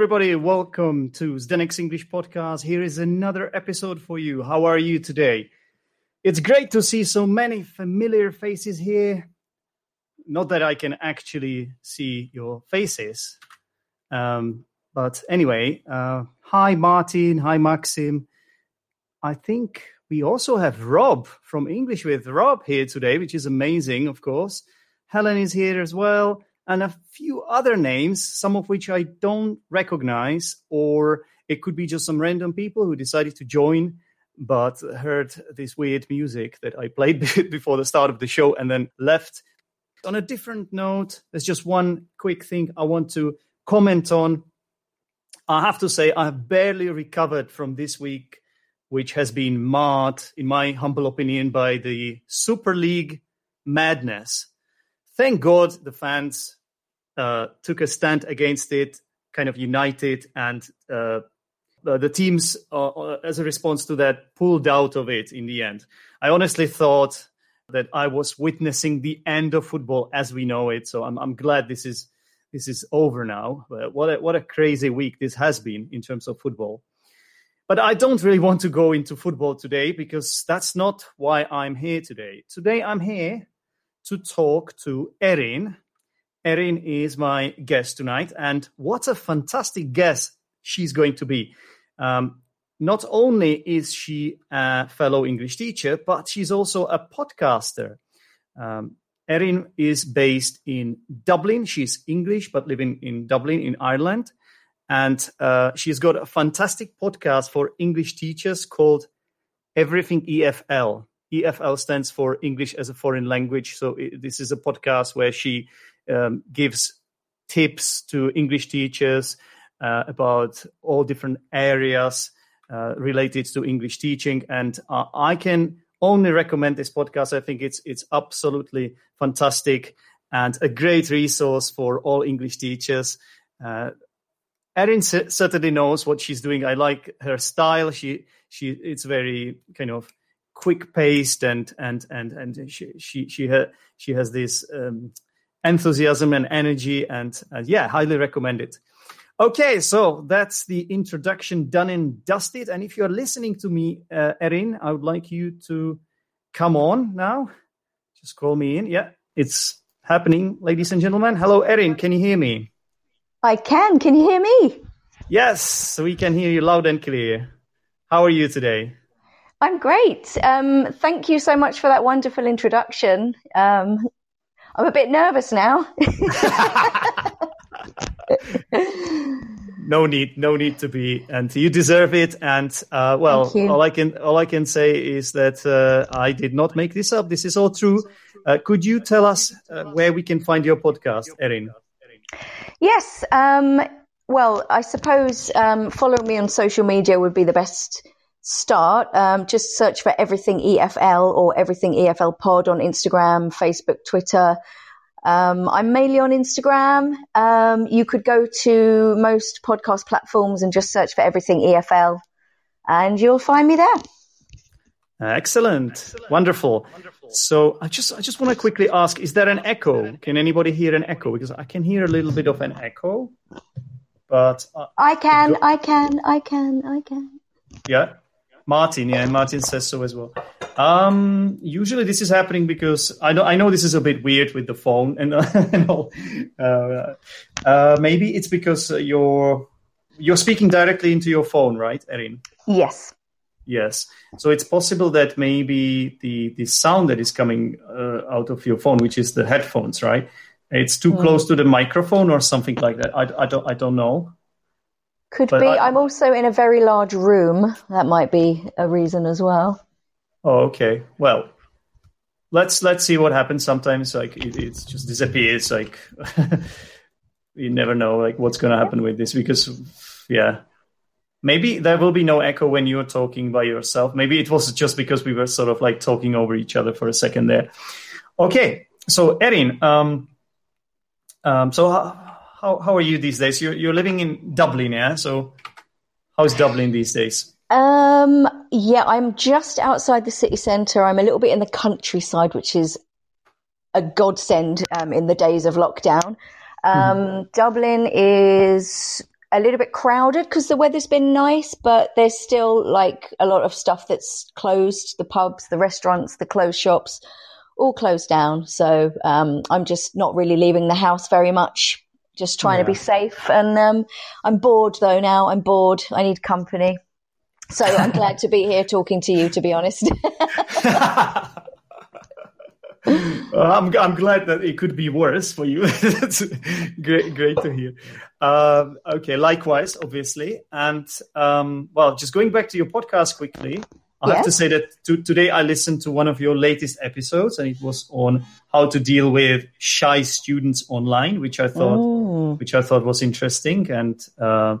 Everybody. Welcome to Zdenek's English Podcast. Here is another episode for you. How are you today? It's great to see so many familiar faces here. Not that I can actually see your faces. Um, but anyway, uh, hi, Martin. Hi, Maxim. I think we also have Rob from English with Rob here today, which is amazing, of course. Helen is here as well and a few other names, some of which I don't recognize, or it could be just some random people who decided to join but heard this weird music that I played before the start of the show and then left. On a different note, there's just one quick thing I want to comment on. I have to say, I've barely recovered from this week, which has been marred, in my humble opinion, by the Super League madness. Thank God the fans uh, took a stand against it, kind of united, and uh, the teams, uh, uh, as a response to that, pulled out of it in the end. I honestly thought that I was witnessing the end of football as we know it. So I'm, I'm glad this is this is over now. what a, what a crazy week this has been in terms of football. But I don't really want to go into football today because that's not why I'm here today. Today I'm here to talk to Erin, Erin is my guest tonight, and what a fantastic guest she's going to be. Um, not only is she a fellow English teacher, but she's also a podcaster. Um, Erin is based in Dublin. She's English, but living in Dublin, in Ireland. And uh, she's got a fantastic podcast for English teachers called Everything EFL. EFL stands for English as a Foreign Language. So it, this is a podcast where she um, gives tips to English teachers uh, about all different areas uh, related to English teaching. And uh, I can only recommend this podcast. I think it's it's absolutely fantastic and a great resource for all English teachers. Uh, Erin certainly knows what she's doing. I like her style. She she it's very kind of quick paced and and and and she she she, ha, she has this um, enthusiasm and energy. And uh, yeah, highly recommend it. Okay, so that's the introduction done and dusted. And if you're listening to me, uh, Erin, I would like you to come on now. Just call me in. Yeah, it's happening, ladies and gentlemen. Hello, Erin. Can you hear me? I can. Can you hear me? Yes, we can hear you loud and clear. How are you today? I'm great. Um, thank you so much for that wonderful introduction. Um, I'm a bit nervous now. no need, no need to be, and you deserve it. And uh, well, all I can all I can say is that uh, I did not make this up. This is all true. Uh, could you tell us uh, where we can find your podcast, Erin? Yes. Um, well, I suppose um, following me on social media would be the best start, um, just search for everything EFL or everything EFL pod on Instagram, Facebook, Twitter. Um, I'm mainly on Instagram. Um, you could go to most podcast platforms and just search for everything EFL, and you'll find me there. Excellent. Excellent. Wonderful. Wonderful. So I just I just want to quickly ask: Is there an echo? Can anybody hear an echo? Because I can hear a little bit of an echo, but uh, I can, I can, I can, I can. Yeah. Martin, yeah, Martin says so as well. Um, usually this is happening because I know I know this is a bit weird with the phone and, and all. Uh, uh, maybe it's because you're you're speaking directly into your phone, right, Erin? Yes. Yes. So it's possible that maybe the the sound that is coming uh, out of your phone, which is the headphones, right? It's too mm. close to the microphone or something like that. I, I don't I don't know. Could but be. I, am also in a very large room. That might be a reason as well. Oh, okay. Well, let's let's see what happens. Sometimes like it, it just disappears. Like you never know like what's going to happen with this because yeah maybe there will be no echo when you're talking by yourself maybe it was just because we were sort of like talking over each other for a second there okay so erin um, um, so how, how are you these days you're, you're living in dublin yeah so how's dublin these days um yeah i'm just outside the city centre i'm a little bit in the countryside which is a godsend um, in the days of lockdown um, mm-hmm. Dublin is a little bit crowded because the weather's been nice, but there's still like a lot of stuff that's closed. The pubs, the restaurants, the closed shops, all closed down. So um, I'm just not really leaving the house very much. Just trying yeah. to be safe. And um, I'm bored though now. I'm bored. I need company. So I'm glad to be here talking to you, to be honest. I'm I'm glad that it could be worse for you. That's great, great to hear. Um, okay, likewise, obviously, and um, well, just going back to your podcast quickly. I yes. have to say that to, today I listened to one of your latest episodes, and it was on how to deal with shy students online, which I thought, oh. Which I thought was interesting, and uh,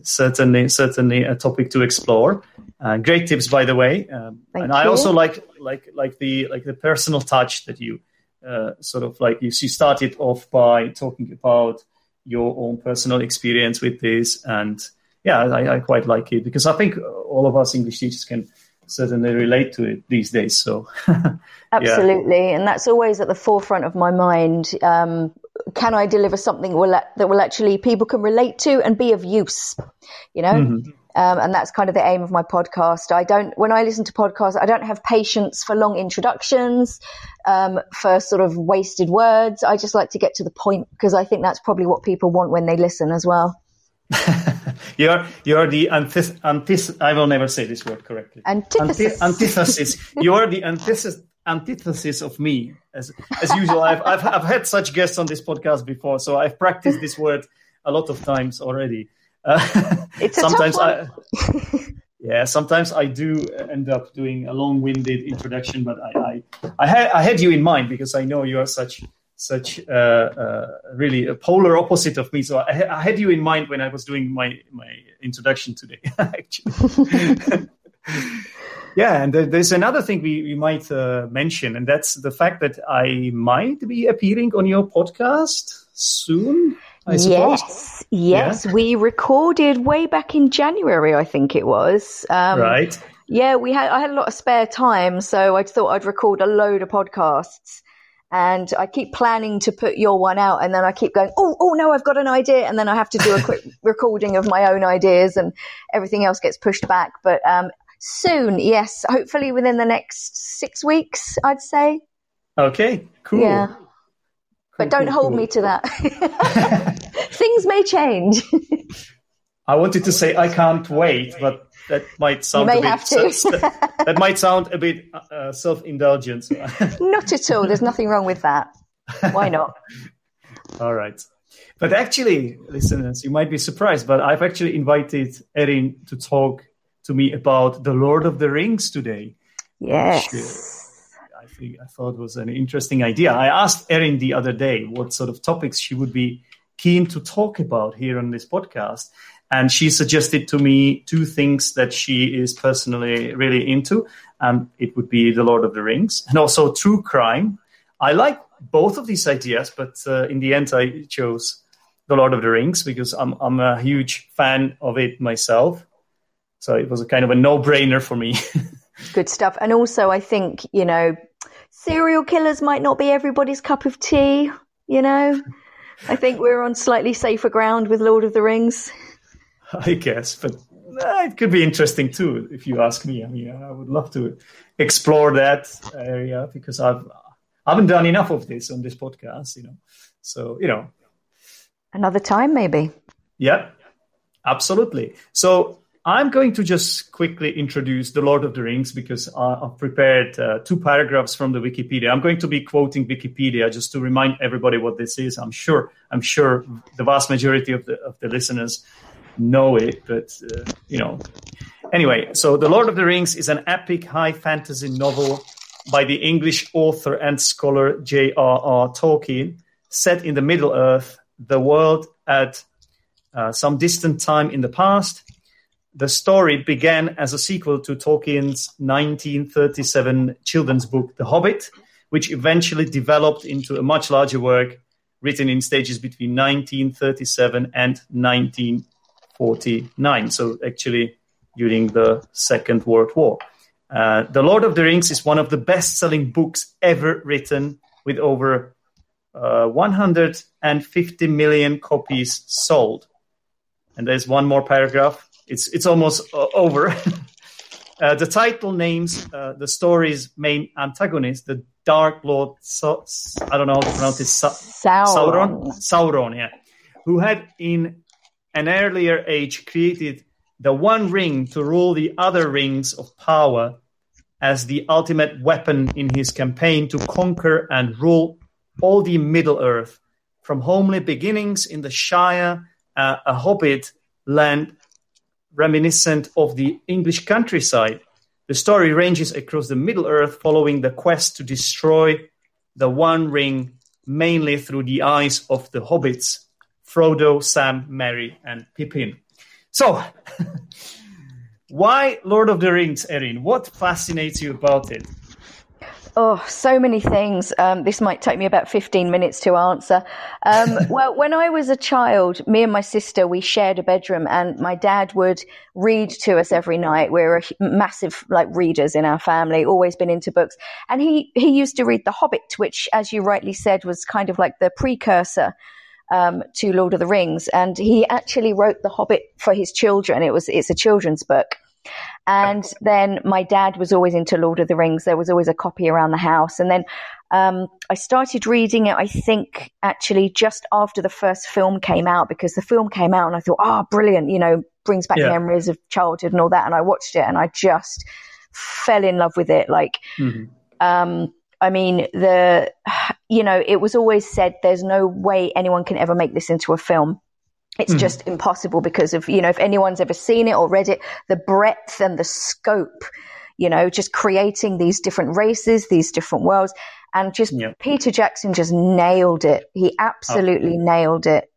certainly certainly a topic to explore. Uh, great tips, by the way. Um, and you. I also like like like the like the personal touch that you uh, sort of like you, you started off by talking about your own personal experience with this, and yeah, I, I quite like it because I think all of us English teachers can certainly relate to it these days. So, absolutely, yeah. and that's always at the forefront of my mind. Um, can I deliver something will, that will actually people can relate to and be of use? You know. Mm-hmm. Um, and that's kind of the aim of my podcast. I don't, when I listen to podcasts, I don't have patience for long introductions, um, for sort of wasted words. I just like to get to the point because I think that's probably what people want when they listen as well. you're you're the antith- antith- I will never say this word correctly. Antithesis. antithesis. you're the antithesis antithesis of me. As as usual, I've, I've I've had such guests on this podcast before, so I've practiced this word a lot of times already. Uh, it's sometimes I. yeah, sometimes I do end up doing a long-winded introduction, but I I, I, had, I had you in mind because I know you are such such uh, uh, really a polar opposite of me. So I, I, had you in mind when I was doing my my introduction today, actually. Yeah, and there's another thing we, we might uh, mention, and that's the fact that I might be appearing on your podcast soon. I suppose. Yes, yes, yeah. we recorded way back in January, I think it was. Um, right. Yeah, we had. I had a lot of spare time, so I thought I'd record a load of podcasts. And I keep planning to put your one out, and then I keep going, oh, oh no, I've got an idea, and then I have to do a quick recording of my own ideas, and everything else gets pushed back. But um, soon, yes, hopefully within the next six weeks, I'd say. Okay, cool. Yeah but don't hold me to that. Things may change. I wanted to say I can't wait, but that might sound a bit that, that, might sound a bit uh, self-indulgent. not at all. There's nothing wrong with that. Why not? all right. But actually, listeners, you might be surprised, but I've actually invited Erin to talk to me about the Lord of the Rings today. Yes. I think I thought was an interesting idea. I asked Erin the other day what sort of topics she would be keen to talk about here on this podcast. And she suggested to me two things that she is personally really into. And it would be The Lord of the Rings and also true crime. I like both of these ideas, but uh, in the end, I chose The Lord of the Rings because I'm, I'm a huge fan of it myself. So it was a kind of a no brainer for me. Good stuff. And also, I think, you know, serial killers might not be everybody's cup of tea, you know? I think we're on slightly safer ground with Lord of the Rings. I guess, but uh, it could be interesting too, if you ask me. I mean, I would love to explore that area because I've I haven't done enough of this on this podcast, you know. So, you know, another time maybe. Yeah, absolutely. So, I'm going to just quickly introduce The Lord of the Rings because uh, I've prepared uh, two paragraphs from the Wikipedia. I'm going to be quoting Wikipedia just to remind everybody what this is. I'm sure I'm sure the vast majority of the of the listeners know it, but uh, you know. Anyway, so The Lord of the Rings is an epic high fantasy novel by the English author and scholar J.R.R. Tolkien, set in the Middle Earth, the world at uh, some distant time in the past. The story began as a sequel to Tolkien's 1937 children's book, The Hobbit, which eventually developed into a much larger work written in stages between 1937 and 1949. So, actually, during the Second World War. Uh, the Lord of the Rings is one of the best selling books ever written, with over uh, 150 million copies sold. And there's one more paragraph. It's, it's almost uh, over. uh, the title names uh, the story's main antagonist, the Dark Lord, so, I don't know how to pronounce it, Sa- Sauron. Sauron. Sauron, yeah. Who had in an earlier age created the one ring to rule the other rings of power as the ultimate weapon in his campaign to conquer and rule all the Middle Earth, from homely beginnings in the Shire, uh, a hobbit land reminiscent of the English countryside. The story ranges across the Middle Earth following the quest to destroy the One Ring, mainly through the eyes of the hobbits Frodo, Sam, Merry, and Pippin. So, why Lord of the Rings, Erin? What fascinates you about it? Oh, so many things. Um, this might take me about 15 minutes to answer. Um, well, when I was a child, me and my sister, we shared a bedroom and my dad would read to us every night. We are massive, like, readers in our family, always been into books. And he, he used to read The Hobbit, which, as you rightly said, was kind of like the precursor um, to Lord of the Rings, and he actually wrote The Hobbit for his children. It was it's a children's book. And then my dad was always into Lord of the Rings. There was always a copy around the house. And then um, I started reading it, I think, actually just after the first film came out, because the film came out and I thought, oh, brilliant, you know, brings back yeah. memories of childhood and all that. And I watched it and I just fell in love with it. Like, mm-hmm. um, I mean, the, you know, it was always said there's no way anyone can ever make this into a film. It's mm. just impossible because of, you know, if anyone's ever seen it or read it, the breadth and the scope, you know, just creating these different races, these different worlds. And just yep. Peter Jackson just nailed it. He absolutely oh. nailed it.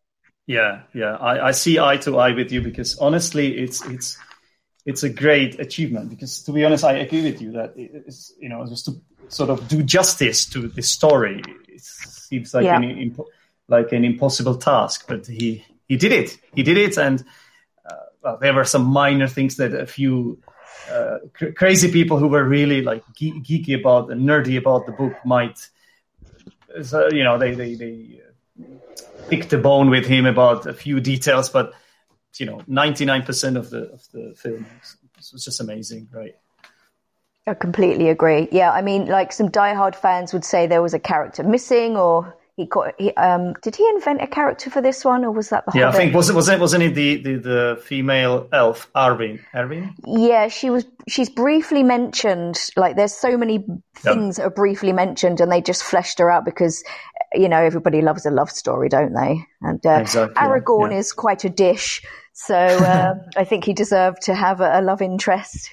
Yeah, yeah. I, I see eye to eye with you because honestly, it's, it's, it's a great achievement because to be honest, I agree with you that it's, you know, just to sort of do justice to the story. It seems like yeah. an like an impossible task, but he he did it. He did it, and uh, well, there were some minor things that a few uh, cr- crazy people who were really like ge- geeky about and nerdy about the book might, uh, you know, they they they uh, picked a bone with him about a few details, but you know, ninety nine percent of the of the film was, was just amazing, right? I completely agree. Yeah, I mean, like some diehard fans would say there was a character missing, or he got. He, um, did he invent a character for this one, or was that the? Yeah, Hobbit? I think was it was it wasn't it the, the, the female elf Arwen? Arwen? Yeah, she was. She's briefly mentioned. Like, there's so many things yep. that are briefly mentioned, and they just fleshed her out because you know everybody loves a love story, don't they? And uh, exactly, Aragorn yeah. is quite a dish, so uh, I think he deserved to have a, a love interest.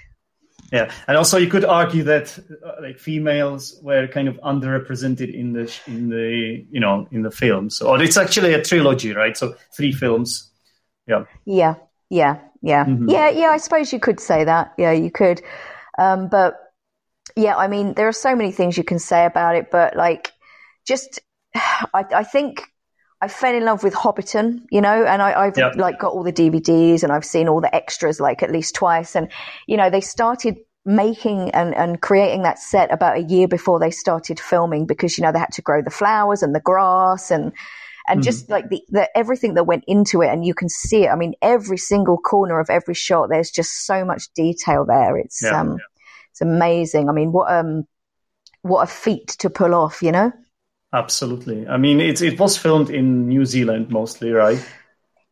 Yeah, and also you could argue that uh, like females were kind of underrepresented in the in the you know in the film. So or it's actually a trilogy, right? So three films. Yeah. Yeah. Yeah. Yeah. Mm-hmm. Yeah. Yeah. I suppose you could say that. Yeah, you could. Um, but yeah, I mean, there are so many things you can say about it, but like, just I, I think I fell in love with Hobbiton, you know, and I, have yep. like got all the DVDs and I've seen all the extras like at least twice. And, you know, they started making and, and creating that set about a year before they started filming because, you know, they had to grow the flowers and the grass and, and mm. just like the, the, everything that went into it. And you can see it. I mean, every single corner of every shot, there's just so much detail there. It's, yeah, um, yeah. it's amazing. I mean, what, um, what a feat to pull off, you know? Absolutely. I mean, it it was filmed in New Zealand mostly, right?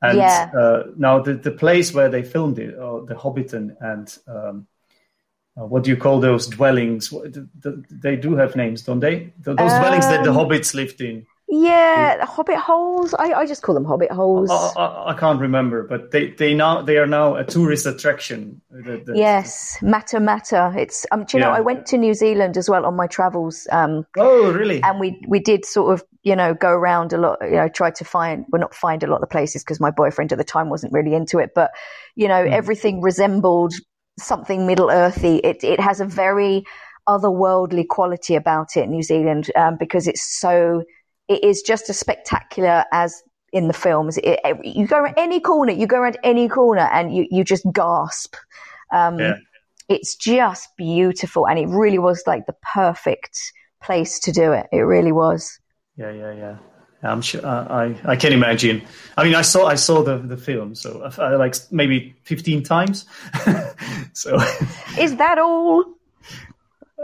And yeah. uh, now the, the place where they filmed it, uh, the Hobbiton, and um, uh, what do you call those dwellings? The, the, they do have names, don't they? Those um, dwellings that the um, hobbits lived in. Yeah, Hobbit holes. I, I just call them Hobbit holes. I, I, I can't remember, but they, they now they are now a tourist attraction. The- the- yes, Matter Matter. It's um. Do you know I went to New Zealand as well on my travels. Um, Oh, really? and we we did sort of you know go around a lot you know try to find well not find a lot of the places because my boyfriend at the time wasn't really into it but you know everything resembled something middle earthy it it has a very otherworldly quality about it new zealand um, because it's so it is just as spectacular as in the films it, you go around any corner you go around any corner and you you just gasp um, Yeah. it's just beautiful and it really was like the perfect place to do it it really was Yeah, yeah, yeah. I'm sure. Uh, I I can imagine. I mean, I saw I saw the the film, so I, I like maybe 15 times. so is that all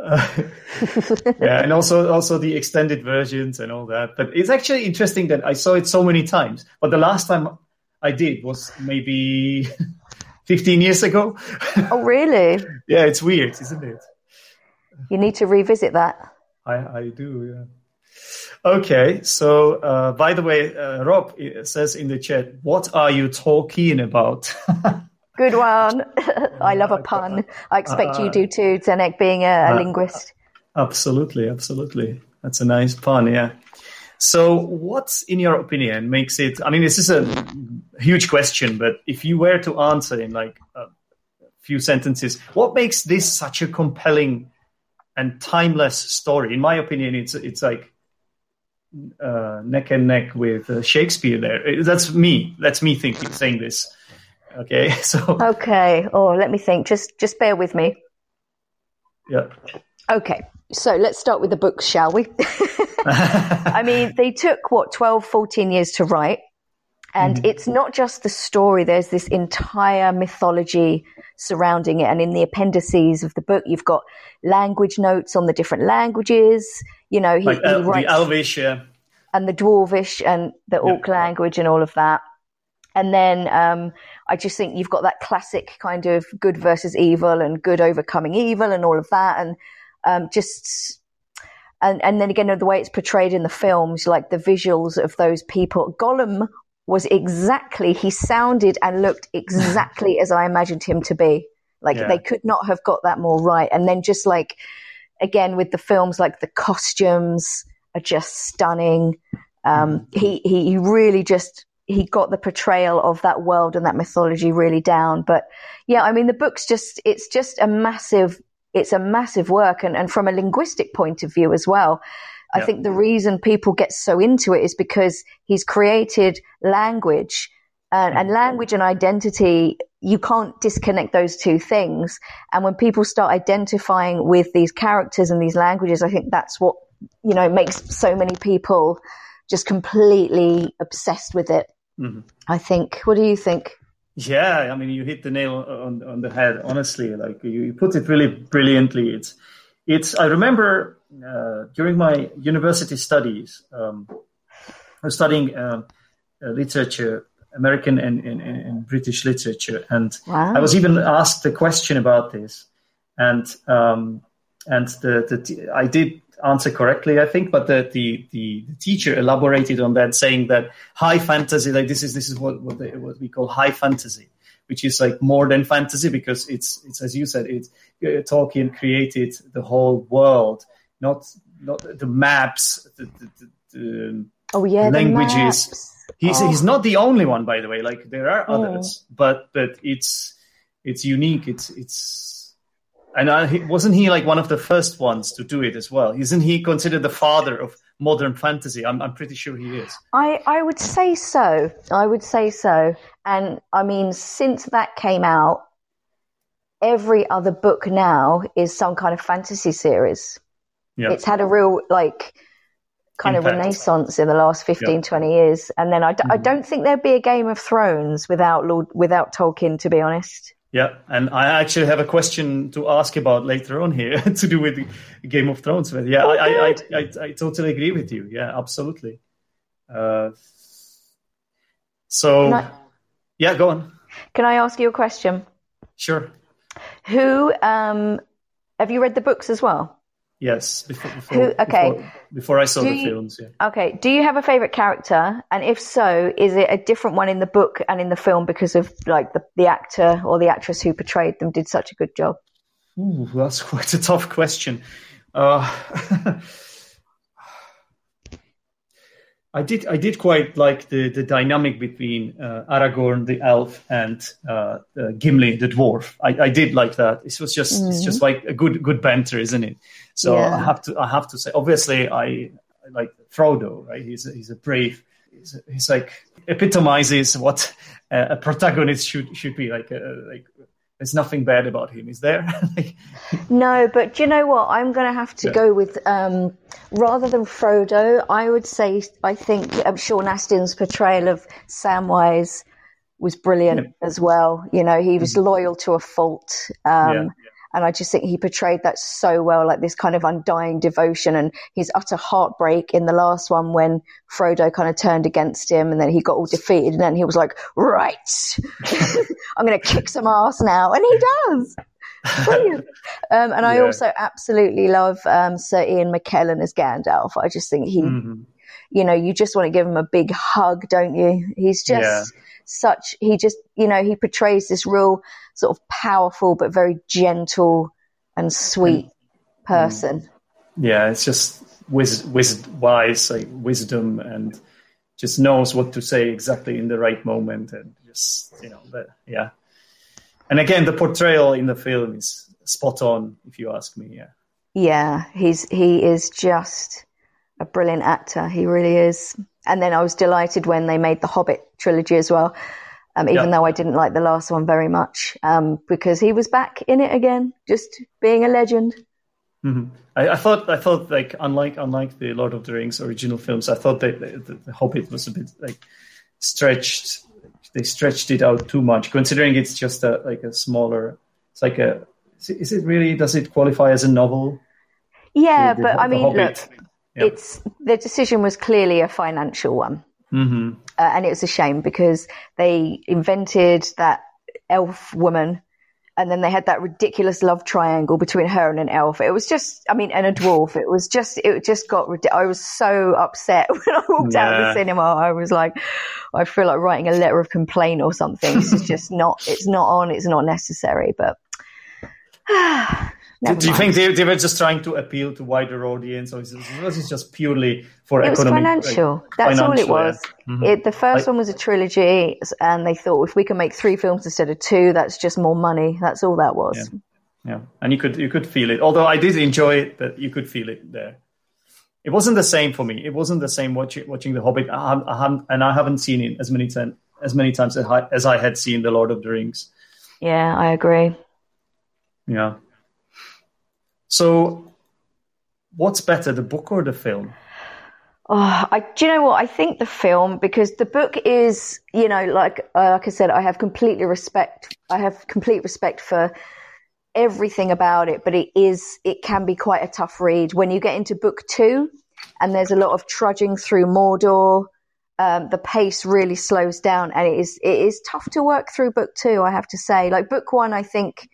yeah, and also also the extended versions and all that. But it's actually interesting that I saw it so many times. But the last time I did was maybe 15 years ago. oh really yeah, it's weird, isn't it? you need to revisit that I, I do, yeah. Okay, so uh, by the way, uh, Rob uh, says in the chat, "What are you talking about?" Good one i love a pun i expect you do too Zdenek being a, a linguist absolutely, absolutely. That's a nice pun, yeah. So, what, in your opinion, makes it? I mean, this is a huge question, but if you were to answer in like a few sentences, what makes this such a compelling and timeless story? In my opinion, it's it's like uh, neck and neck with uh, Shakespeare. There, that's me. That's me thinking, saying this. Okay, so okay oh let me think just just bear with me yeah, okay so let's start with the books shall we I mean, they took what 12, 14 years to write. And mm-hmm. it's not just the story, there's this entire mythology surrounding it. And in the appendices of the book, you've got language notes on the different languages. You know, he, like he El- the Elvish. Yeah. and the Dwarvish and the Orc language and all of that. And then um, I just think you've got that classic kind of good versus evil and good overcoming evil and all of that. And um, just and and then again the way it's portrayed in the films, like the visuals of those people. Gollum was exactly he sounded and looked exactly as I imagined him to be. Like Yeah. they could not have got that more right. And then just like again with the films, like the costumes are just stunning. Um, he he he really just he got the portrayal of that world and that mythology really down. But yeah, I mean the book's just it's just a massive it's a massive work and, and from a linguistic point of view as well. I Yeah. think the reason people get so into it is because he's created language uh, and, and language and identity. You can't disconnect those two things. And when people start identifying with these characters and these languages, I think that's what, you know, makes so many people just completely obsessed with it. Mhm. I think. What do you think? Yeah, I mean, you hit the nail on on the head. Honestly, like you, you put it really brilliantly. It's it's. I remember uh, during my university studies, um, I was studying um, uh, literature, American and, and, and British literature, and Wow. I was even asked a question about this, and um, and the, the I did answer correctly, I think, but the, the the teacher elaborated on that, saying that high fantasy, like this is this is what what, they, what we call high fantasy, which is like more than fantasy because it's it's as you said, it's uh, Tolkien created the whole world, not not the maps, the, the, the, Oh yeah, languages. He's Oh. he's not the only one, by the way. Like there are Oh. others, but but it's it's unique. It's it's and I, wasn't he like one of the first ones to do it as well? Isn't he considered the father of modern fantasy? I'm I'm pretty sure he is. I, I would say so. I would say so. And I mean, since that came out, every other book now is some kind of fantasy series. Yeah, It's had a real, like, kind of renaissance in the last 15, Yeah. Mm-hmm. 20 years. And then i don't think there'd be a Game of Thrones without Lord, without Tolkien, to be honest. Yeah. And I actually have a question to ask about later on here to do with Game of Thrones. But yeah, I, I, I, I I totally agree with you. Yeah, absolutely. Uh, so I, yeah, go on. can I ask you a question? Sure. Who, um, have you read the books as well? Yes, before before, Who- okay. before, before I saw Do the you- films. Yeah. Okay. Do you have a favorite character? And if so, is it a different one in the book and in the film because of like the, the actor or the actress who portrayed them did such a good job? Ooh, that's quite a tough question. Uh, I did I did quite like the, the dynamic between uh, Aragorn the elf and uh, uh, Gimli the dwarf. I, I did like that. It was just it's just like a good good banter, isn't it? So Yeah. I have to I have to say, obviously I, I like Frodo, right? He's a, he's a brave. He's, he's like epitomizes what uh, a protagonist should should be like. Uh, like there's nothing bad about him, is there? No, but do you know what? I'm going to have to Yeah. go with um, rather than Frodo. I would say I think um, Sean Astin's portrayal of Samwise was brilliant as well. You know, he was loyal to a fault. Um, Mm-hmm. Yeah. And I just think he portrayed that so well, like this kind of undying devotion and his utter heartbreak in the last one when Frodo kind of turned against him and then he got all defeated and then he was like, right, I'm going to kick some ass now. And he does. Um, and I Yeah. also absolutely love um, Sir Ian McKellen as Gandalf. I just think he, mhm. you know, you just want to give him a big hug, don't you? He's just Yeah. Such, he just, you know, he portrays this real sort of powerful but very gentle and sweet mm. person. Mm. yeah, it's just wis- wis- wise, like wisdom, and just knows what to say exactly in the right moment, and just you know, but, yeah. And again, the portrayal in the film is spot on, if you ask me. Yeah, Yeah, he's he is just a brilliant actor. He really is. And then I was delighted when they made the Hobbit trilogy as well. Um, even Yeah. though I didn't like the last one very much, um, because he was back in it again, just being a legend. hmm I, I thought, I thought, like unlike unlike the Lord of the Rings original films, I thought that the, the, the Hobbit was a bit like stretched. They stretched it out too much, considering it's just a like a smaller. It's like a. Is it really? Does it qualify as a novel? Yeah, The- the- but I mean, look, Yeah. it's the decision was clearly a financial one. hmm uh, and it was a shame because they invented that elf woman and then they had that ridiculous love triangle between her and an elf. It was just i mean and a dwarf. It was just it just got rid- i was so upset when i walked out of the cinema. I was like i feel like writing a letter of complaint or something. This is just not it's not on it's not necessary but never do you think they, they were just trying to appeal to wider audience, or was it just purely for it was economic? financial. like, That's all it financial, yeah? was. Mhm. It, the first Like- one was a trilogy, and they thought if we can make three films instead of two, that's just more money. That's all that was. Yeah. Yeah, and you could you could feel it. Although I did enjoy it, but you could feel it there. It wasn't the same for me. It wasn't the same watching watching The Hobbit. I, I haven't, and I haven't seen it as many times as many times as I, as I had seen The Lord of the Rings. Yeah, I agree. Yeah. So, what's better, the book or the film? Oh, I, do you know what? I think the film because the book is, you know, like uh, like I said, I have completely respect. I have complete respect for everything about it, but it is it can be quite a tough read when you get into book two, and there's a lot of trudging through Mordor. Um, the pace really slows down, and it is it is tough to work through book two. I have to say, like book one, I think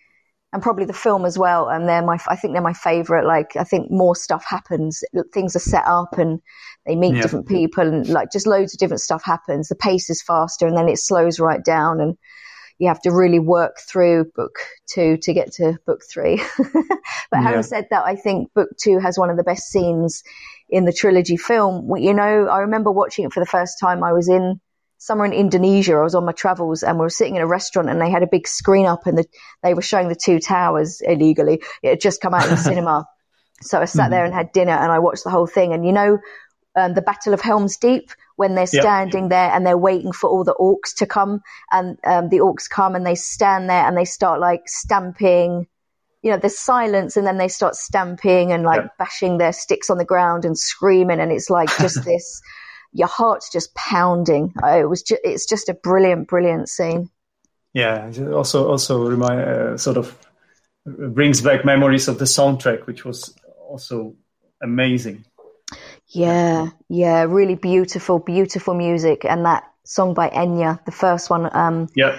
and probably the film as well. And they're my, I think they're my favorite. Like, I think more stuff happens. Things are set up and they meet Yeah. different people and like just loads of different stuff happens. The pace is faster and then it slows right down and you have to really work through book two to get to book three. but having Yeah. said that, I think book two has one of the best scenes in the trilogy film. You know, I remember watching it for the first time. I was in somewhere in Indonesia. I was on my travels and we were sitting in a restaurant and they had a big screen up and the, they were showing the two towers illegally. It had just come out in the cinema. So I sat there and had dinner and I watched the whole thing. And you know, um, the Battle of Helm's Deep, when they're standing there and they're waiting for all the orcs to come and um, the orcs come and they stand there and they start like stamping. You know, there's silence and then they start stamping and like Yeah. bashing their sticks on the ground and screaming. And it's like just this, your heart's just pounding. It was, ju- it's just a brilliant, brilliant scene. Yeah, it also also remind uh, sort of brings back memories of the soundtrack, which was also amazing. Yeah, yeah, really beautiful, beautiful music. And that song by Enya, the first one, um, Yeah,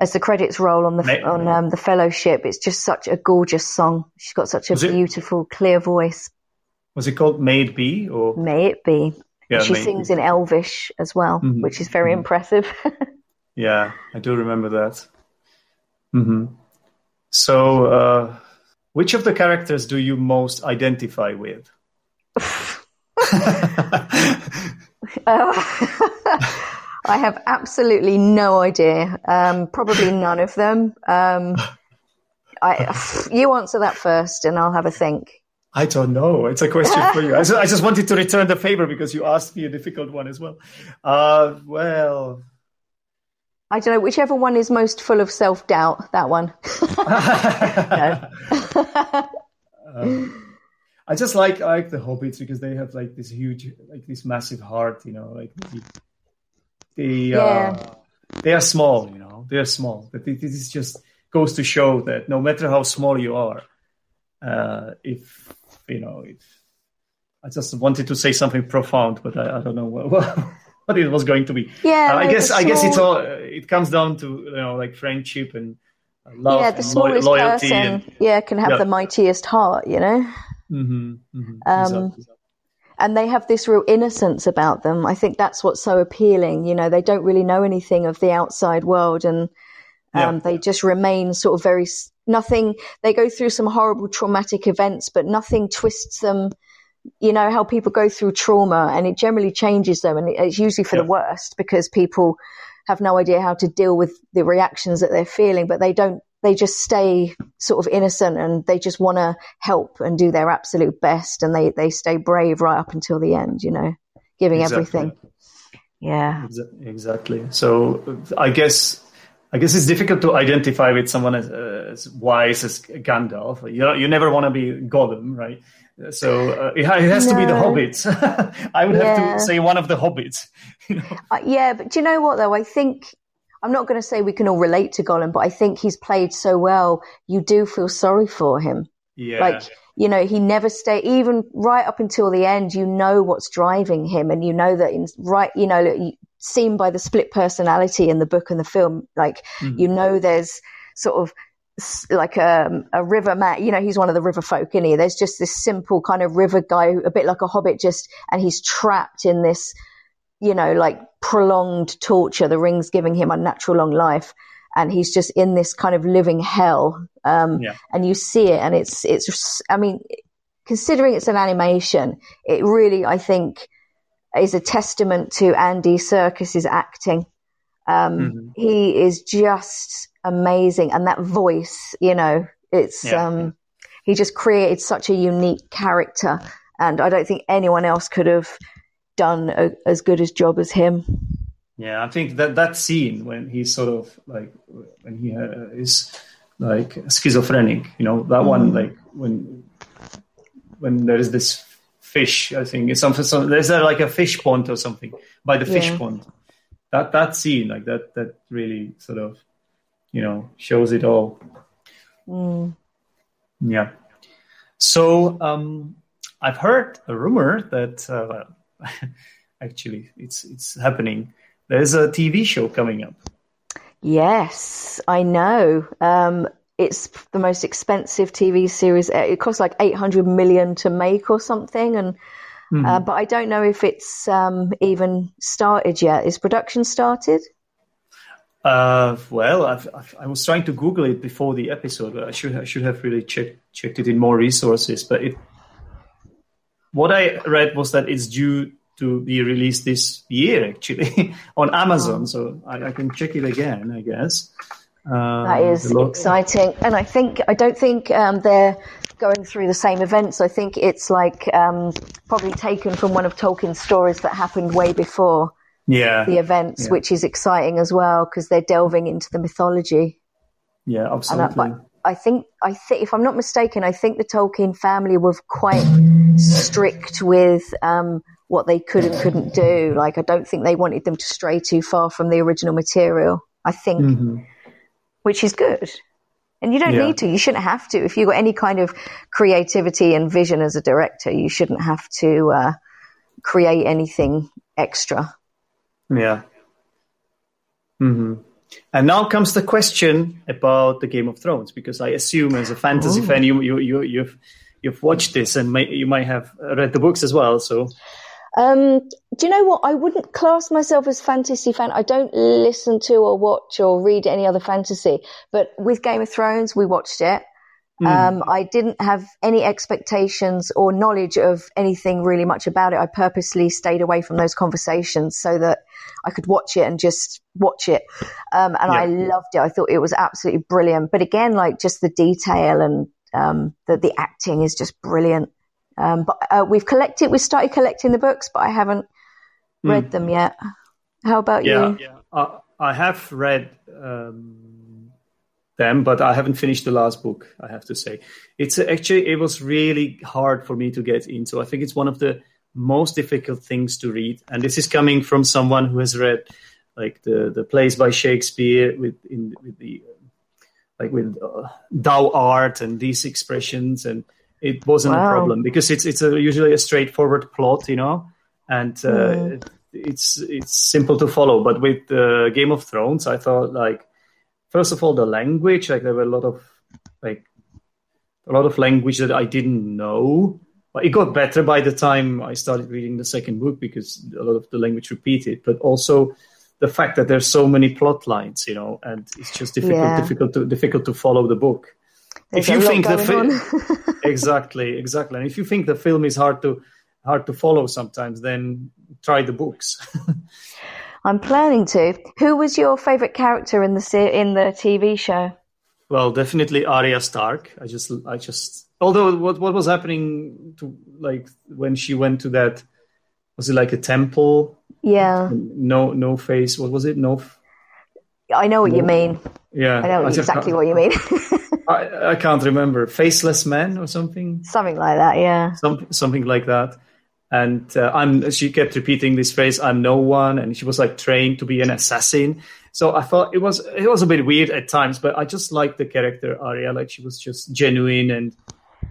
as the credits roll on the on um, the Fellowship. It's just such a gorgeous song. She's got such a Was it- beautiful, clear voice. Was it called May It Be or May it be. Yeah? she sings in Elvish as well, Mhm. which is very Mhm. impressive. Yeah, I do remember that. hmm So, uh, which of the characters do you most identify with? Uh, I have absolutely no idea. Um, probably none of them. Um, I, you answer that first, and I'll have a think. I don't know. It's a question for you. I just, I just wanted to return the favor because you asked me a difficult one as well. Uh, well, I don't know whichever one is most full of self doubt. That one. um, I just like I like the hobbits because they have like this huge, like this massive heart. You know, like the, the uh, Yeah. they are small. You know, they are small. But it- this just goes to show that no matter how small you are, uh, if you know, I just wanted to say something profound, but I, I don't know what, what it was going to be. Yeah, Uh, I guess I guess it's all it comes down to you know like friendship and uh, love yeah, the and lo- smallest loyalty person, and yeah, can have Yeah. the mightiest heart. You know. Mhm, mhm, Um, exactly. and they have this real innocence about them. I think that's what's so appealing. You know, they don't really know anything of the outside world, and um, Yeah. they just remain sort of very nothing. They go through some horrible traumatic events, but nothing twists them. You know how people go through trauma, and it generally changes them, and it's usually for the worst because people have no idea how to deal with the reactions that they're feeling, but they don't. They just stay sort of innocent, and they just want to help and do their absolute best, and they they stay brave right up until the end. You know, giving Exactly. everything. Yeah. Exactly. So I guess I guess it's difficult to identify with someone as, uh, as wise as Gandalf. You know, you never want to be Gollum, right? So uh, it, it has to be the hobbits. I would Yeah. have to say one of the hobbits. You know? Uh, yeah, but do you know what though? I think I'm not going to say we can all relate to Gollum, but I think he's played so well. You do feel sorry for him. Yeah. Like you know, he never stay even right up until the end. You know what's driving him, and you know that in right. You know, seen by the split personality in the book and the film, like Mhm. you know, there's sort of like a, a river man. You know, he's one of the river folk, isn't he? There's just this simple kind of river guy, a bit like a hobbit, just and he's trapped in this you know, like prolonged torture. The ring's giving him unnatural long life, and he's just in this kind of living hell. Um, Yeah. And you see it, and it's it's. I mean, considering it's an animation, it really, I think, is a testament to Andy Serkis's acting. Um, Mhm. He is just amazing, and that voice, you know, it's. Yeah. Um, he just created such a unique character, and I don't think anyone else could have done a, as good a job as him. Yeah, I think that that scene when he's sort of like when he uh, is like schizophrenic, you know, that one Mm. like when when there is this fish, I think it's something. So there's like a fish pond or something by the fish Yeah. pond. That that scene, like that, that really sort of, you know, shows it all. Mm. Yeah. So um, I've heard a rumor that uh, well, actually it's it's happening. There's a TV show coming up. Yes, I know. Um, it's the most expensive TV series. Uh, It costs like 800 million to make or something. And, uh, but I don't know if it's um, even started yet. Is production started? Uh, well, I've, I've, I was trying to Google it before the episode. But I should I should have really checked checked it in more resources. But it, what I read was that it's due to be released this year, actually, on Amazon. So I, I can check it again, I guess. Um, That is exciting. And I think, I don't think um, they're going through the same events. I think it's like um, probably taken from one of Tolkien's stories that happened way before Yeah, the events, Yeah. which is exciting as well because they're delving into the mythology. yeah, And I, absolutely. but I think, I think, if I'm not mistaken, I think the Tolkien family were quite strict with um, what they could and couldn't do. Like, I don't think they wanted them to stray too far from the original material. I think, Mhm. Which is good. And you don't Yeah. need to. You shouldn't have to. If you've got any kind of creativity and vision as a director, you shouldn't have to uh, create anything extra. Yeah. hmm And now comes the question about the Game of Thrones, because I assume as a fantasy Ooh. fan, you, you, you, you've, you've watched this and may, you might have read the books as well. So, Um, do you know what? I wouldn't class myself as fantasy fan. I don't listen to or watch or read any other fantasy. But with Game of Thrones, we watched it. Hmm. Um, I didn't have any expectations or knowledge of anything really much about it. I purposely stayed away from those conversations so that I could watch it and just watch it. Um, and I loved it. I thought it was absolutely brilliant. But again, like just the detail and um, the the acting is just brilliant. Um, but uh, we've collected, we started collecting the books, but I haven't read them yet. How about Hmm. yeah, you? yeah. Uh, I have read um, them, but I haven't finished the last book. I have to say, it's actually it was really hard for me to get into. I think it's one of the most difficult things to read, and this is coming from someone who has read like the the plays by Shakespeare with in with the like with uh, art and these expressions and it wasn't Wow. a problem because it's it's a, usually a straightforward plot you know and uh, Hmm. It's it's simple to follow. But with uh, game of thrones i thought like first of all the language like there were a lot of like a lot of language that i didn't know. But it got better by the time i started reading the second book because a lot of the language repeated. But also the fact that there's so many plot lines you know and it's just difficult Yeah. difficult to difficult to follow the book. There's if you think the film, exactly exactly. And if you think the film is hard to hard to follow sometimes then try the books I'm planning to. Who was your favorite character in the se- in the TV show? well definitely arya stark i just i just although what what was happening to like when she went to that was it like a temple Yeah, no no face what was it no f- I know what you mean. yeah I know just exactly what you mean. I, I can't remember faceless man or something Something like that. Yeah. some, something like that. And uh, I'm, she kept repeating this phrase, "I'm no one," and she was like trained to be an assassin. So I thought it was it was a bit weird at times, but I just liked the character Arya. Like she was just genuine and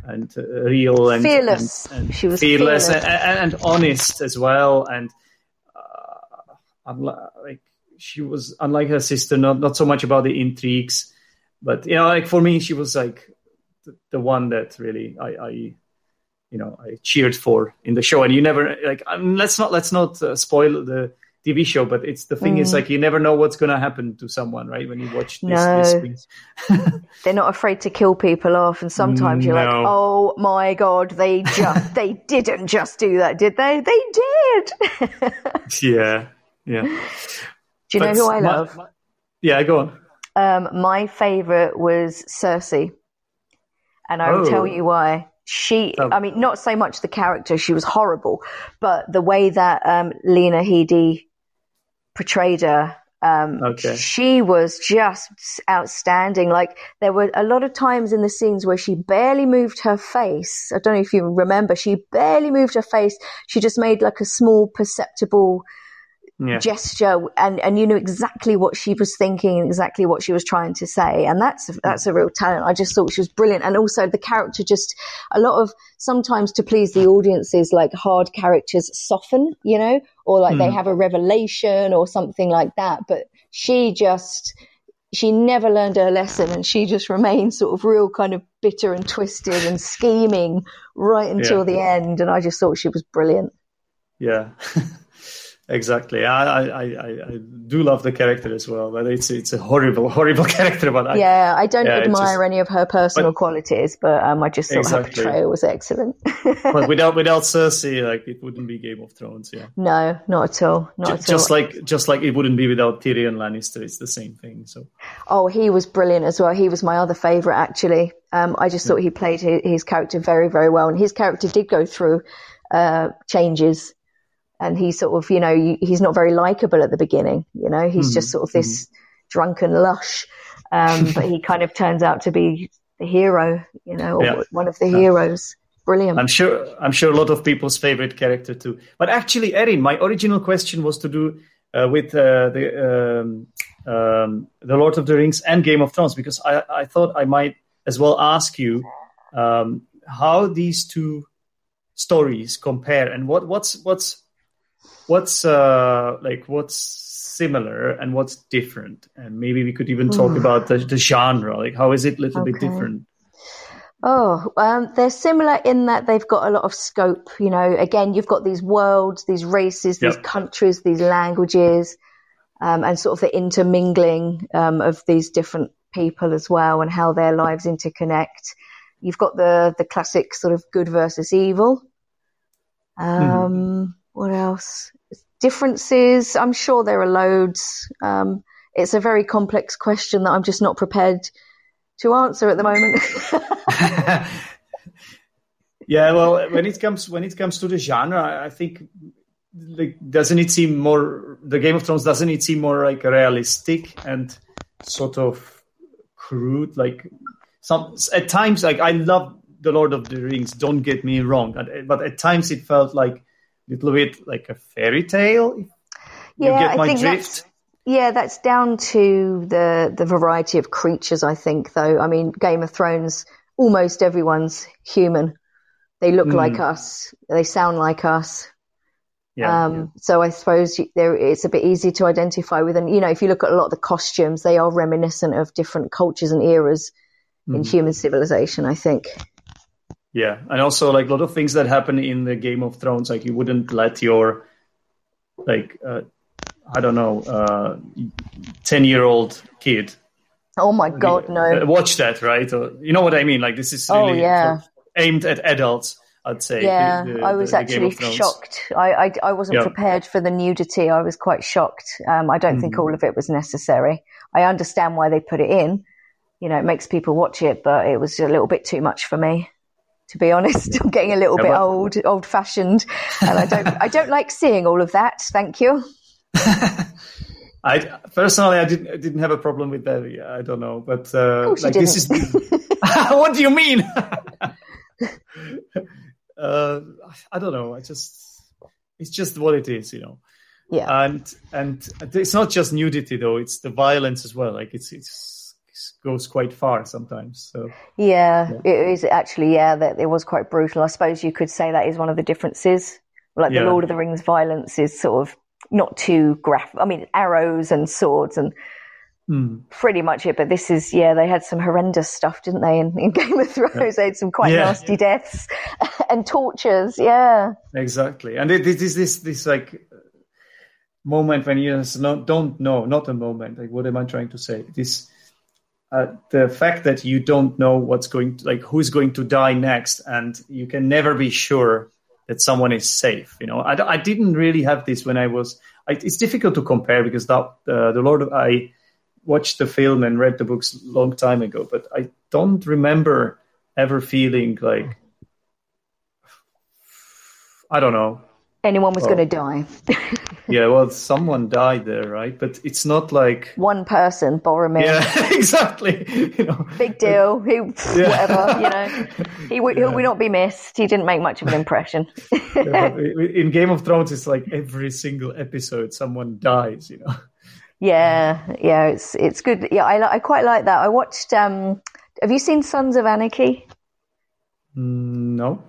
and uh, real and Fearless. and, and She was fearless, fearless. And, and, honest as well. And uh, unlike, like she was unlike her sister, not not so much about the intrigues, but you know, like for me, she was like the, the one that really I, I you know I cheered for in the show. And you never like um, let's not let's not uh, spoil the TV show, but it's the thing is Mm. like you never know what's going to happen to someone, right? When you watch this, No. things. They're not afraid to kill people off, and sometimes you're like, "Oh my god, they just they didn't just do that, did they? They did." yeah, yeah. do you know who I my- love? my- yeah, go on. Um, my favorite was Cersei, and I will Oh. tell you why. She. I mean, not so much the character; she was horrible, but the way that um, Lena Headey portrayed her. Um, Okay. She was just outstanding. Like there were a lot of times in the scenes where she barely moved her face. I don't know if you remember. She barely moved her face. She just made like a small perceptible Yeah, gesture and and you knew exactly what she was thinking and exactly what she was trying to say and that's that's a real talent i just thought she was brilliant and also the character just a lot of sometimes to please the audiences like hard characters soften you know or like they Mhm. have a revelation or something like that but she just she never learned her lesson and she just remained sort of real kind of bitter and twisted and scheming right until Yeah. the end and i just thought she was brilliant yeah. exactly. I, I, I, I do love the character as well, but it's it's a horrible, horrible character. But I, yeah, I don't yeah, admire just- any of her personal But- qualities, but um, I just thought her portrayal was excellent. but without without Cersei, like it wouldn't be Game of Thrones. Yeah, no, not at all. Not Ju- at just like just like it wouldn't be without Tyrion Lannister. It's the same thing. So oh, he was brilliant as well. He was my other favourite, actually. Um, I just thought he played his, his character very, very well, and his character did go through uh, changes. And he sort of, you know, he's not very likable at the beginning. You know, he's Mhm, just sort of this drunken lush, um, but he kind of turns out to be the hero. You know, or Yeah. one of the heroes. Brilliant. I'm sure I'm sure a lot of people's favorite character too. But actually, Erin, my original question was to do uh, with uh, the um, um, the Lord of the Rings and Game of Thrones because I, I thought I might as well ask you um, how these two stories compare and what what's what's what's uh, like what's similar and what's different, and maybe we could even talk about the, the genre. Like, how is it a little bit different? Oh, um, they're similar in that they've got a lot of scope. You know, again, you've got these worlds, these races, these Yep. countries, these languages, um, and sort of the intermingling um, of these different people as well, and how their lives interconnect. You've got the the classic sort of good versus evil. Um, What else? Differences. I'm sure there are loads. Um, it's a very complex question that I'm just not prepared to answer at the moment. yeah, well, when it comes when it comes to the genre, I, think like doesn't it seem more the Game of Thrones doesn't it seem more like realistic and sort of crude? Like some at times, like I love the Lord of the Rings. Don't get me wrong, but- at times it felt like little bit like a fairy tale. You Yeah, get I my think drift. that's yeah, that's down to the the variety of creatures. I think, though. I mean, Game of Thrones. Almost everyone's human. They look Mm. like us. They sound like us. Yeah, um, So I suppose there it's a bit easy to identify with. And you know, if you look at a lot of the costumes, they are reminiscent of different cultures and eras Mm. in human civilization. I think. Yeah, and also like a lot of things that happen in the Game of Thrones, like you wouldn't let your like uh, I don't know uh, ten year old kid Oh my God, uh, no! watch that, right? Or, you know what I mean? Like this is Oh, really sort yeah. aimed at adults. I'd say. Yeah, the- the- I was the actually shocked. I, I, I wasn't Yeah. prepared for the nudity. I was quite shocked. Um, I don't Mm-hmm. think all of it was necessary. I understand why they put it in. You know, it makes people watch it, but it was a little bit too much for me. To be honest, I'm getting a little Yeah, bit old, old fashioned, and I don't, I don't like seeing all of that. Thank you. I personally, I didn't I didn't have a problem with that. Yeah, I don't know, but uh, like this is. what do you mean? uh, I don't know. I just it's just what it is, you know. Yeah, And and it's not just nudity though; it's the violence as well. Like it's it's it goes quite far sometimes. So yeah, it is actually. Yeah, that it was quite brutal. I suppose you could say that is one of the differences. Like Yeah. the Lord of the Rings violence is sort of not too graphic. I mean, arrows and swords and hmm. pretty much it. But this is, yeah, they had some horrendous stuff, didn't they? In, in Game of Thrones, they had some quite Yeah. nasty deaths and tortures. Yeah, Exactly, and it, it is this this like moment when you just don't know, not a moment. Like, what am I trying to say? This uh, the fact that you don't know what's going, to, like, who's going to die next, and you can never be sure that someone is safe. You know, I, I didn't really have this when I was. I, it's difficult to compare because that uh, the Lord of I watched the film and read the books a long time ago, but I don't remember ever feeling like I don't know. anyone was Oh. going to die. Yeah, well, someone died there, right? But it's not like One person, Boromir. yeah, exactly. You know, Big deal. He, Yeah. whatever, you know. He, w- he will not be missed. He didn't make much of an impression. Yeah, in Game of Thrones, it's like every single episode, someone dies. You know. yeah, yeah, it's it's good. Yeah, I I quite like that. I watched. Um, have you seen Sons of Anarchy? Mm, No.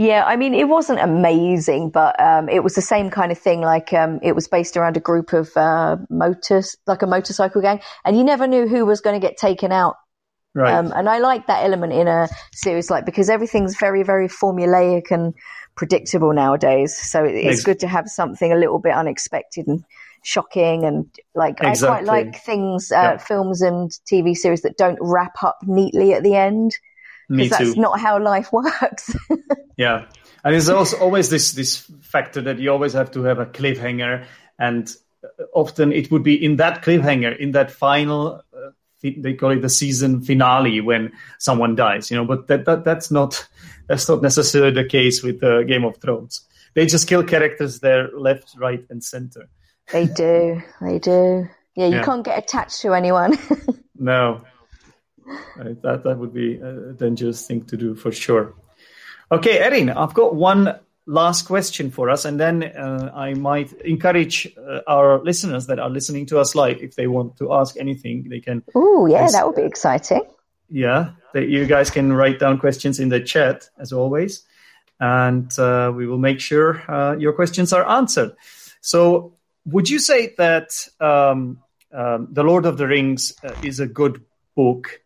Yeah, I mean, it wasn't amazing, but um, it was the same kind of thing. Like, um, it was based around a group of uh, motors, like a motorcycle gang, and you never knew who was going to get taken out. Right. Um, and I like that element in a series, like because everything's very, very formulaic and predictable nowadays. So it- it's Ex- good to have something a little bit unexpected and shocking, and like I quite like things, uh, Yeah. films and TV series that don't wrap up neatly at the end Me because that's not how life works. Yeah, and there's also always this this factor that you always have to have a cliffhanger, and often it would be in that cliffhanger, in that final, uh, they call it the season finale when someone dies, you know. But that, that that's not that's not necessarily the case with uh, Game of Thrones. They just kill characters there, left, right, and center. They do. They do. Yeah, you Yeah. can't get attached to anyone. No, Uh, that that would be a dangerous thing to do for sure. Okay, Erin, I've got one last question for us, and then uh, I might encourage uh, our listeners that are listening to us live if they want to ask anything, they can. oh, yeah, Yes. that would be exciting. Yeah, that you guys can write down questions in the chat as always, and uh, we will make sure uh, your questions are answered. So, would you say that um, um, The Lord of the Rings uh, is a good book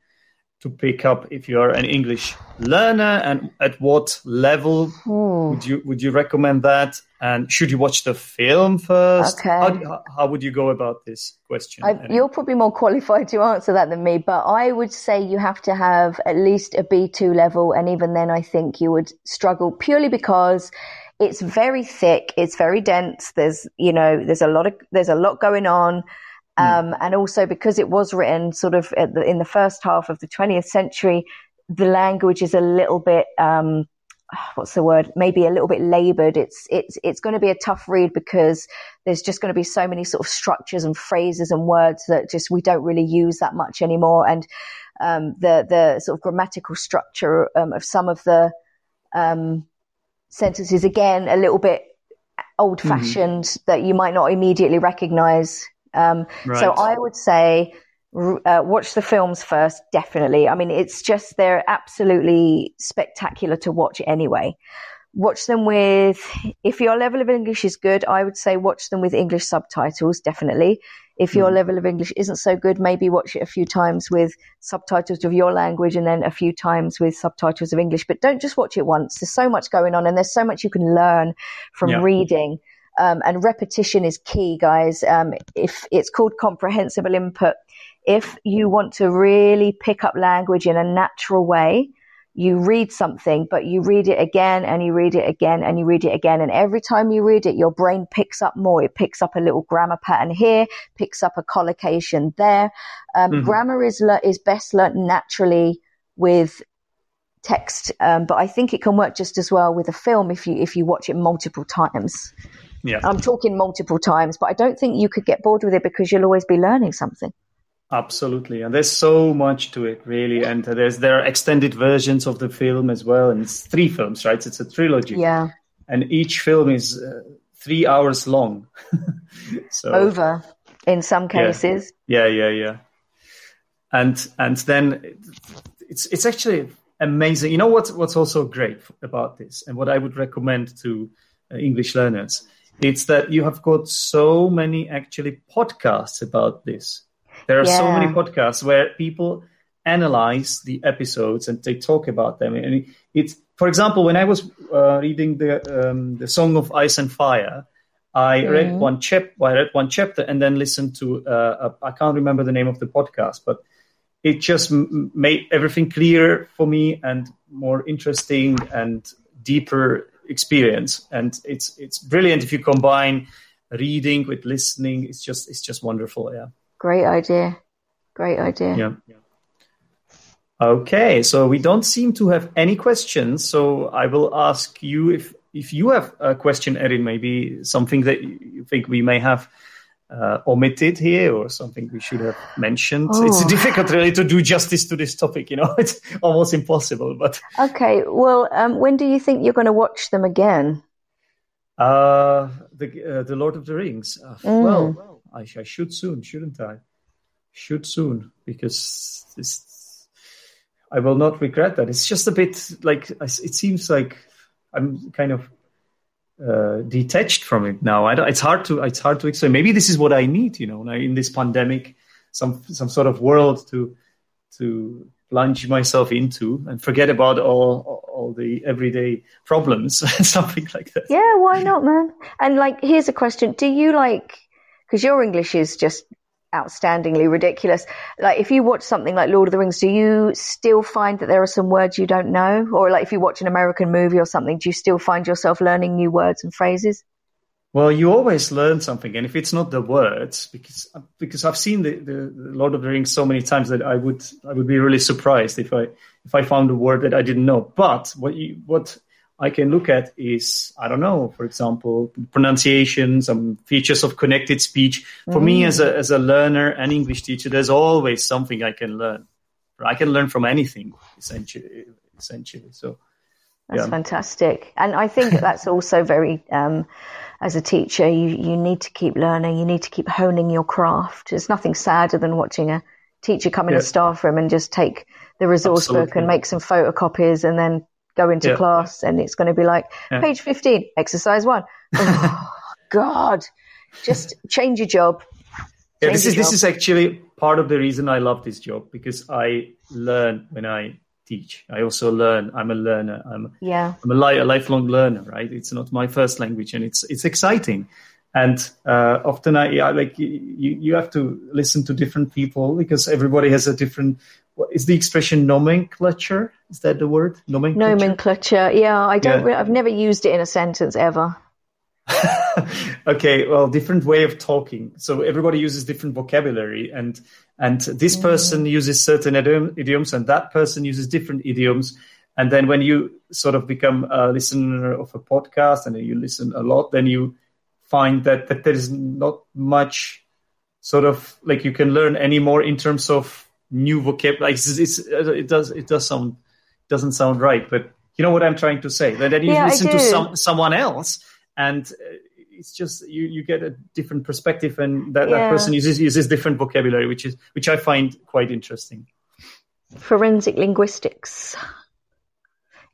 to pick up if you are an English learner, and at what level Ooh. would you would you recommend that? And should you watch the film first? Okay. How, how, would you go about this question? I, Annie? you're probably more qualified to answer that than me, but I would say you have to have at least a B2 level. And even then, I think you would struggle purely because it's very thick. It's very dense. There's, you know, there's a lot of, there's a lot going on. Um, and also because it was written sort of at the, in the first half of the 20th century, the language is a little bit, um, what's the word? Maybe a little bit labored. It's, it's, it's going to be a tough read because there's just going to be so many sort of structures and phrases and words that just we don't really use that much anymore. And, um, the, the sort of grammatical structure, um, of some of the, um, sentences again, a little bit old fashioned that you might not immediately recognize. Um, so I would say, uh, watch the films first, definitely. I mean, it's just, they're absolutely spectacular to watch anyway. Watch them with, if your level of English is good, I would say watch them with English subtitles, definitely. If your level of English isn't so good, maybe watch it a few times with subtitles of your language and then a few times with subtitles of English. But don't just watch it once. There's so much going on and there's so much you can learn from Yeah. reading. Um, and repetition is key, guys. Um, if it's called comprehensible input, if you want to really pick up language in a natural way, you read something, but you read it again and you read it again and you read it again. And every time you read it, your brain picks up more. It picks up a little grammar pattern here, picks up a collocation there. Um, Grammar is, le- is best learnt naturally with text. Um, but I think it can work just as well with a film if you, if you watch it multiple times. Yeah. I'm talking multiple times, but I don't think you could get bored with it because you'll always be learning something. Absolutely, and there's so much to it, really. And there's there are extended versions of the film as well, and it's three films, right? It's a trilogy, Yeah. and each film is uh, three hours long. so Over in some cases. yeah, yeah, yeah. And and then it's it's actually amazing. You know what's what's also great about this, and what I would recommend to uh, English learners, it's that you have got so many actually podcasts about this. There are so many podcasts where people analyze the episodes and they talk about them. And it's, for example, when I was uh, reading the um, the Song of Ice and Fire, I read one chap, I read one chapter, and then listened to uh, a, I can't remember the name of the podcast, but it just m- made everything clearer for me and more interesting and deeper experience. And it's it's brilliant if you combine reading with listening. It's just it's just wonderful. Yeah. Great idea. Great idea. Yeah. Okay, so we don't seem to have any questions. So I will ask you if if you have a question, Erin, maybe something that you think we may have uh, omitted here or something we should have mentioned. It's Oh. difficult really to do justice to this topic. You know, it's almost impossible. But Okay. Well, um, when do you think you're going to watch them again? uh, the uh, the Lord of the Rings. Uh, Well, I, I should soon, shouldn't I? Should soon because this, I will not regret that. It's just a bit like it seems like I'm kind of uh, detached from it now. It's hard to it's hard to explain. Maybe this is what I need, you know, in this pandemic, some some sort of world to to plunge myself into and forget about all all the everyday problems, something like that. Yeah, why not, man? And like, here's a question: Do you like? Because your English is just outstandingly ridiculous. Like, if you watch something like Lord of the Rings, do you still find that there are some words you don't know? Or like, if you watch an American movie or something, do you still find yourself learning new words and phrases? Well, you always learn something, and if it's not the words, because because I've seen the, the, Lord of the Rings so many times that I would I would be really surprised if I if I found a word that I didn't know. But what you what I can look at is I don't know, for example, pronunciation, some features of connected speech. For me, as a as a learner and English teacher, there's always something I can learn. I can learn from anything essentially. Essentially, so That's Yeah. fantastic. And I think that's also very, um, as a teacher, you, you need to keep learning. You need to keep honing your craft. There's nothing sadder than watching a teacher come in a staff room and just take the resource book and make some photocopies and then go into Yeah. class and it's going to be like Yeah. page 15, exercise one. Oh, God. just change your job. Yeah, this is this is actually part of the reason I love this job because I learn when I teach. I also learn. I'm a learner. I'm yeah. I'm a, li- a lifelong learner. Right. It's not my first language, and it's it's exciting. And uh, often I, I like you you have to listen to different people because everybody has a different. What is the expression nomenclature? Is that the word nomenclature? Nomenclature. Yeah, I don't. Yeah. I've never used it in a sentence ever. okay, well, different way of talking. So everybody uses different vocabulary, and and this mm. person uses certain idioms, and that person uses different idioms. And then when you sort of become a listener of a podcast and you listen a lot, then you find that that there is not much sort of like you can learn anymore in terms of new vocabulary. Like it's, it's, it does it does sound doesn't sound right, but you know what I'm trying to say. That then you yeah, listen to some someone else and uh, it's just you, you get a different perspective and that, yeah. that person uses uses different vocabulary which is which i find quite interesting forensic linguistics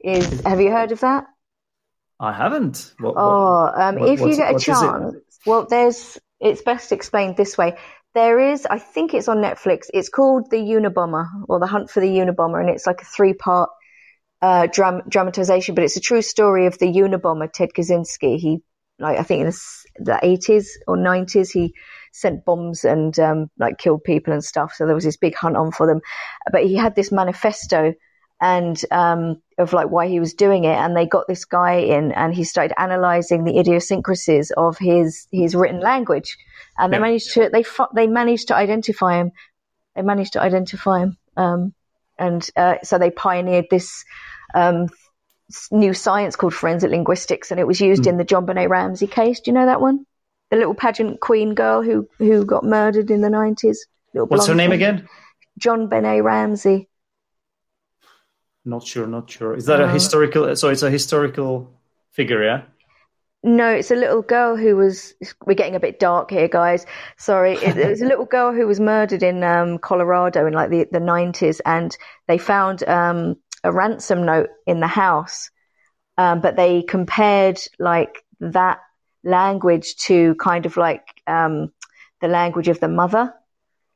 is have you heard of that i haven't what, oh um, what, if you get a chance well there's it's best explained this way there is i think it's on netflix it's called the unabomber or the hunt for the unabomber and it's like a three part uh, dram- dramatization, but it's a true story of the Unabomber Ted Kaczynski. He, like, I think in the, 80s or 90s, he sent bombs and um, like killed people and stuff. So there was this big hunt on for them. But he had this manifesto and um, of like why he was doing it, and they got this guy in, and he started analyzing the idiosyncrasies of his his written language, and yeah. they managed to they they managed to identify him. They managed to identify him. Um, and uh, so they pioneered this um, new science called forensic linguistics, and it was used mm. in the JonBenét Ramsey case. Do you know that one? The little pageant queen girl who who got murdered in the nineties. What's her name again? JonBenét Ramsey. Not sure. Not sure. Is that a historical? So it's a historical figure, yeah. No, it's a little girl who was. We're getting a bit dark here, guys. Sorry. It, it was a little girl who was murdered in um, Colorado in like the the nineties, and they found um, a ransom note in the house, um, but they compared like that language to kind of like um, the language of the mother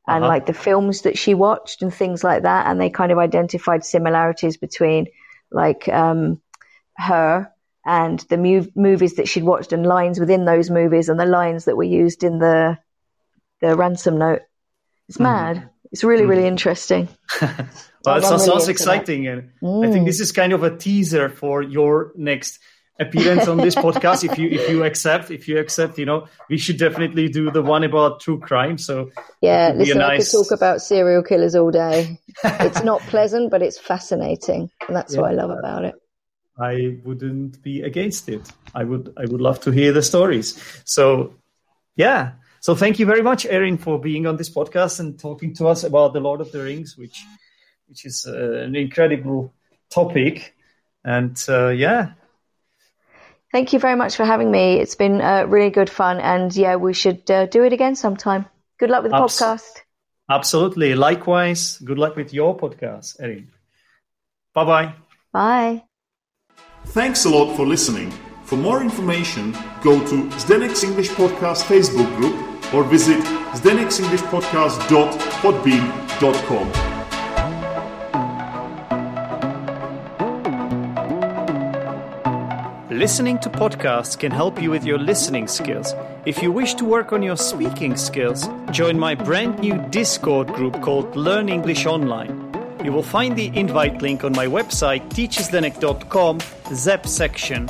and uh-huh. like the films that she watched and things like that, and they kind of identified similarities between like um, her and the mu- movies that she'd watched and lines within those movies and the lines that were used in the the ransom note. It's mm-hmm. mad. Mm. It's really, really mm-hmm. interesting. well, it sounds, sounds exciting. And mm. I think this is kind of a teaser for your next appearance on this podcast if you if you accept if you accept you know we should definitely do the one about true crime so yeah listen nice... i could talk about serial killers all day it's not pleasant but it's fascinating and that's yeah. what i love about it I wouldn't be against it. I would I would love to hear the stories. So yeah. So thank you very much, Erin, for being on this podcast and talking to us about the Lord of the Rings, which which is uh, an incredible topic. And uh, yeah. Thank you very much for having me. It's been uh, really good fun, and yeah, we should uh, do it again sometime. Good luck with the Abs- podcast. Absolutely. Likewise. Good luck with your podcast, Erin. Bye-bye. Bye. Thanks a lot for listening. For more information, go to Zdenek's English Podcast Facebook group or visit zdenek'senglishpodcast.podbean.com. Listening to podcasts can help you with your listening skills. If you wish to work on your speaking skills, join my brand new Discord group called Learn English Online. You will find the invite link on my website teacherzdenek.com, ZEP section,